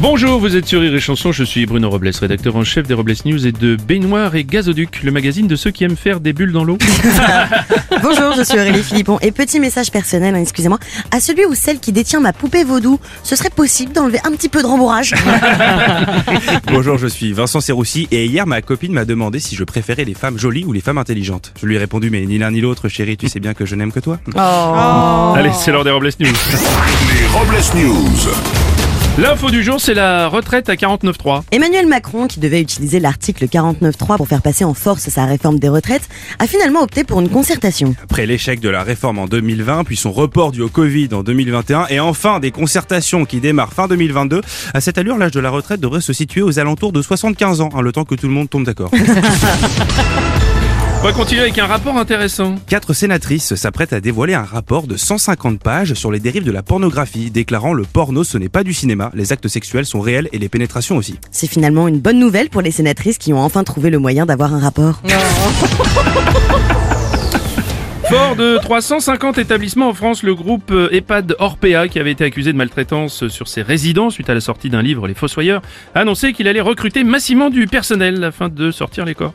Bonjour, vous êtes sur Rire et Chanson, je suis Bruno Robles, rédacteur en chef des Robles News et de Baignoire et Gazoduc, le magazine de ceux qui aiment faire des bulles dans l'eau. Bonjour, je suis Aurélie Philippon et petit message personnel, hein, excusez-moi, à celui ou celle qui détient ma poupée vaudou, ce serait possible d'enlever un petit peu de rembourrage Bonjour, je suis Vincent Serroussi et hier ma copine m'a demandé si je préférais les femmes jolies ou les femmes intelligentes. Je lui ai répondu mais ni l'un ni l'autre chérie, tu sais bien que je n'aime que toi. Allez, c'est l'heure des Robles News. Les Robles News. L'info du jour, c'est la retraite à 49.3. Emmanuel Macron, qui devait utiliser l'article 49.3 pour faire passer en force sa réforme des retraites, a finalement opté pour une concertation. Après l'échec de la réforme en 2020, puis son report dû au Covid en 2021 et enfin des concertations qui démarrent fin 2022, à cette allure l'âge de la retraite devrait se situer aux alentours de 75 ans, hein, le temps que tout le monde tombe d'accord. On va continuer avec un rapport intéressant. Quatre sénatrices s'apprêtent à dévoiler un rapport de 150 pages sur les dérives de la pornographie, déclarant le porno ce n'est pas du cinéma, les actes sexuels sont réels et les pénétrations aussi. C'est finalement une bonne nouvelle pour les sénatrices qui ont enfin trouvé le moyen d'avoir un rapport. Fort de 350 établissements en France, le groupe EHPAD Orpea, qui avait été accusé de maltraitance sur ses résidents suite à la sortie d'un livre Les Fossoyeurs, a annoncé qu'il allait recruter massivement du personnel afin de sortir les corps.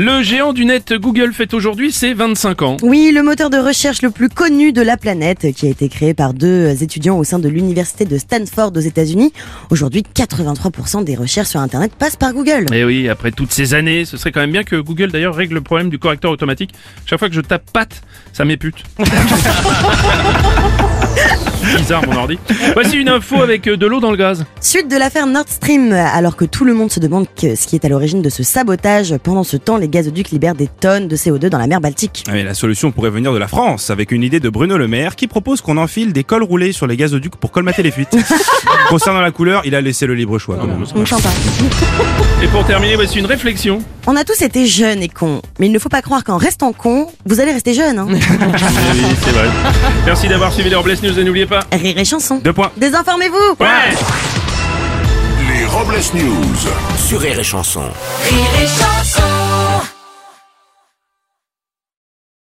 Le géant du net Google fête aujourd'hui ses 25 ans. Oui, le moteur de recherche le plus connu de la planète, qui a été créé par deux étudiants au sein de l'université de Stanford aux États-Unis. Aujourd'hui, 83% des recherches sur Internet passent par Google. Et oui, après toutes ces années, ce serait quand même bien que Google d'ailleurs règle le problème du correcteur automatique. Chaque fois que je tape pâte, ça m'épute. Bizarre mon ordi. Voici une info avec euh, de l'eau dans le gaz. Suite de l'affaire Nord Stream, alors que tout le monde se demande que- ce qui est à l'origine de ce sabotage, pendant ce temps, les gazoducs libèrent des tonnes de CO2 dans la mer Baltique. Ah, Mais la solution pourrait venir de la France, avec une idée de Bruno Le Maire qui propose qu'on enfile des cols roulés sur les gazoducs pour colmater les fuites. Concernant la couleur, il a laissé le libre choix. quand même. On sympa. Et pour terminer, voici une réflexion. On a tous été jeunes et cons, mais il ne faut pas croire qu'en restant con, vous allez rester jeune. Hein. Oui, c'est vrai. Merci d'avoir suivi les Robles News et n'oubliez pas. Rire et chanson. Deux points. Désinformez-vous Ouais Les Robles News. Sur Rire et Chanson. Rire et chanson